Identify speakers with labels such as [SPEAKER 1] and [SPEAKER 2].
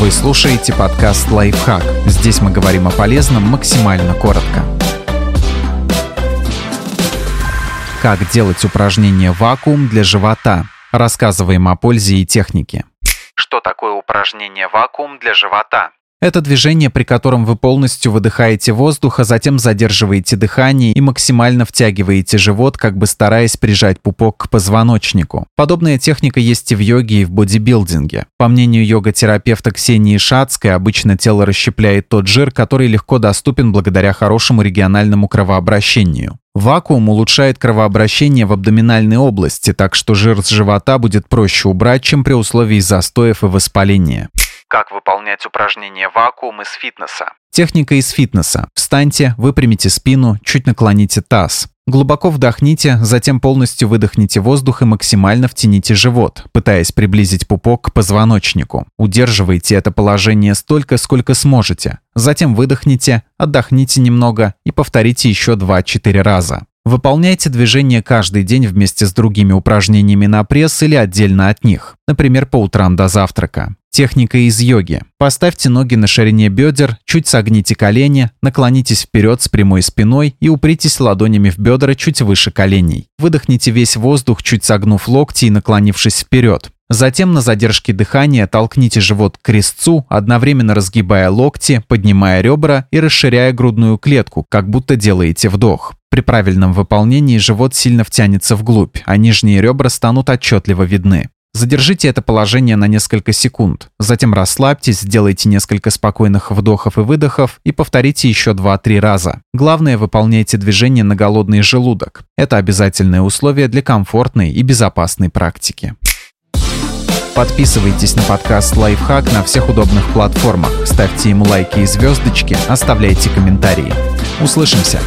[SPEAKER 1] Вы слушаете подкаст «Лайфхак». Здесь мы говорим о полезном максимально коротко. Как делать упражнение «Вакуум» для живота? Рассказываем о пользе и технике.
[SPEAKER 2] Что такое упражнение «Вакуум» для живота?
[SPEAKER 1] Это движение, при котором вы полностью выдыхаете воздух, а затем задерживаете дыхание и максимально втягиваете живот, как бы стараясь прижать пупок к позвоночнику. Подобная техника есть и в йоге, и в бодибилдинге. По мнению йога-терапевта Ксении Шацкой, обычно тело расщепляет тот жир, который легко доступен благодаря хорошему региональному кровообращению. Вакуум улучшает кровообращение в абдоминальной области, так что жир с живота будет проще убрать, чем при условии застоев и воспаления.
[SPEAKER 2] Как выполнять упражнение вакуум из фитнеса?
[SPEAKER 1] Техника из фитнеса. Встаньте, выпрямите спину, чуть наклоните таз. Глубоко вдохните, затем полностью выдохните воздух и максимально втяните живот, пытаясь приблизить пупок к позвоночнику. Удерживайте это положение столько, сколько сможете. Затем выдохните, отдохните немного и повторите еще 2-4 раза. Выполняйте движение каждый день вместе с другими упражнениями на пресс или отдельно от них, например, по утрам до завтрака. Техника из йоги. Поставьте ноги на ширине бедер, чуть согните колени, наклонитесь вперед с прямой спиной и упритесь ладонями в бедра чуть выше коленей. Выдохните весь воздух, чуть согнув локти и наклонившись вперед. Затем на задержке дыхания толкните живот к крестцу, одновременно разгибая локти, поднимая ребра и расширяя грудную клетку, как будто делаете вдох. При правильном выполнении живот сильно втянется вглубь, а нижние ребра станут отчетливо видны. Задержите это положение на несколько секунд. Затем расслабьтесь, сделайте несколько спокойных вдохов и выдохов и повторите еще 2-3 раза. Главное, выполняйте движение на голодный желудок. Это обязательное условие для комфортной и безопасной практики. Подписывайтесь на подкаст «Лайфхак» на всех удобных платформах, ставьте ему лайки и звездочки, оставляйте комментарии. Услышимся!